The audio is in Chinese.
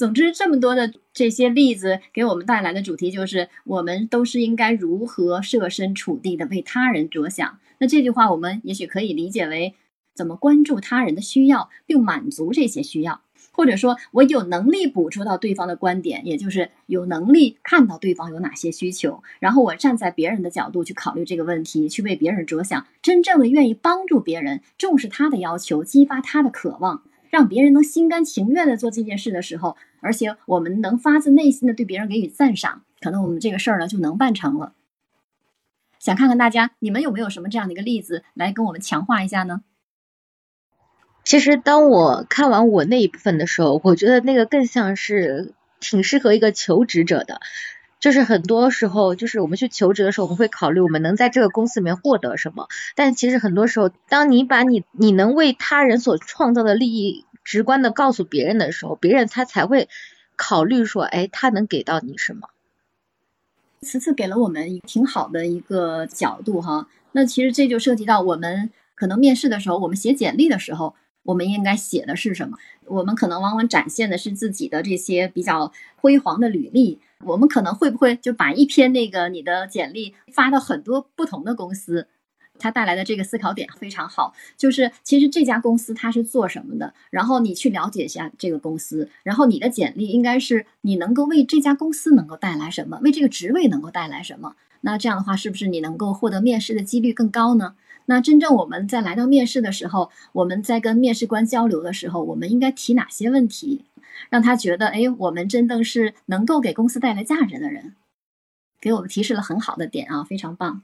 总之，这么多的这些例子给我们带来的主题就是，我们都是应该如何设身处地的为他人着想。那这句话，我们也许可以理解为，怎么关注他人的需要，并满足这些需要，或者说，我有能力捕捉到对方的观点，也就是有能力看到对方有哪些需求，然后我站在别人的角度去考虑这个问题，去为别人着想，真正的愿意帮助别人，重视他的要求，激发他的渴望。让别人能心甘情愿的做这件事的时候，而且我们能发自内心的对别人给予赞赏，可能我们这个事儿呢就能办成了。想看看大家，你们有没有什么这样的一个例子来跟我们强化一下呢？其实当我看完我那一部分的时候，我觉得那个更像是挺适合一个求职者的。就是很多时候，就是我们去求职的时候，我们会考虑我们能在这个公司里面获得什么。但其实很多时候，当你把你你能为他人所创造的利益直观的告诉别人的时候，别人他才会考虑说，哎，他能给到你什么。此次给了我们挺好的一个角度哈。那其实这就涉及到我们可能面试的时候，我们写简历的时候，我们应该写的是什么？我们可能往往展现的是自己的这些比较辉煌的履历。我们可能会不会就把一篇那个你的简历发到很多不同的公司？他带来的这个思考点非常好，就是其实这家公司它是做什么的，然后你去了解一下这个公司，然后你的简历应该是你能够为这家公司能够带来什么，为这个职位能够带来什么？那这样的话，是不是你能够获得面试的几率更高呢？那真正我们在来到面试的时候，我们在跟面试官交流的时候，我们应该提哪些问题？让他觉得，哎，我们真的是能够给公司带来价值的人，给我们提示了很好的点啊，非常棒。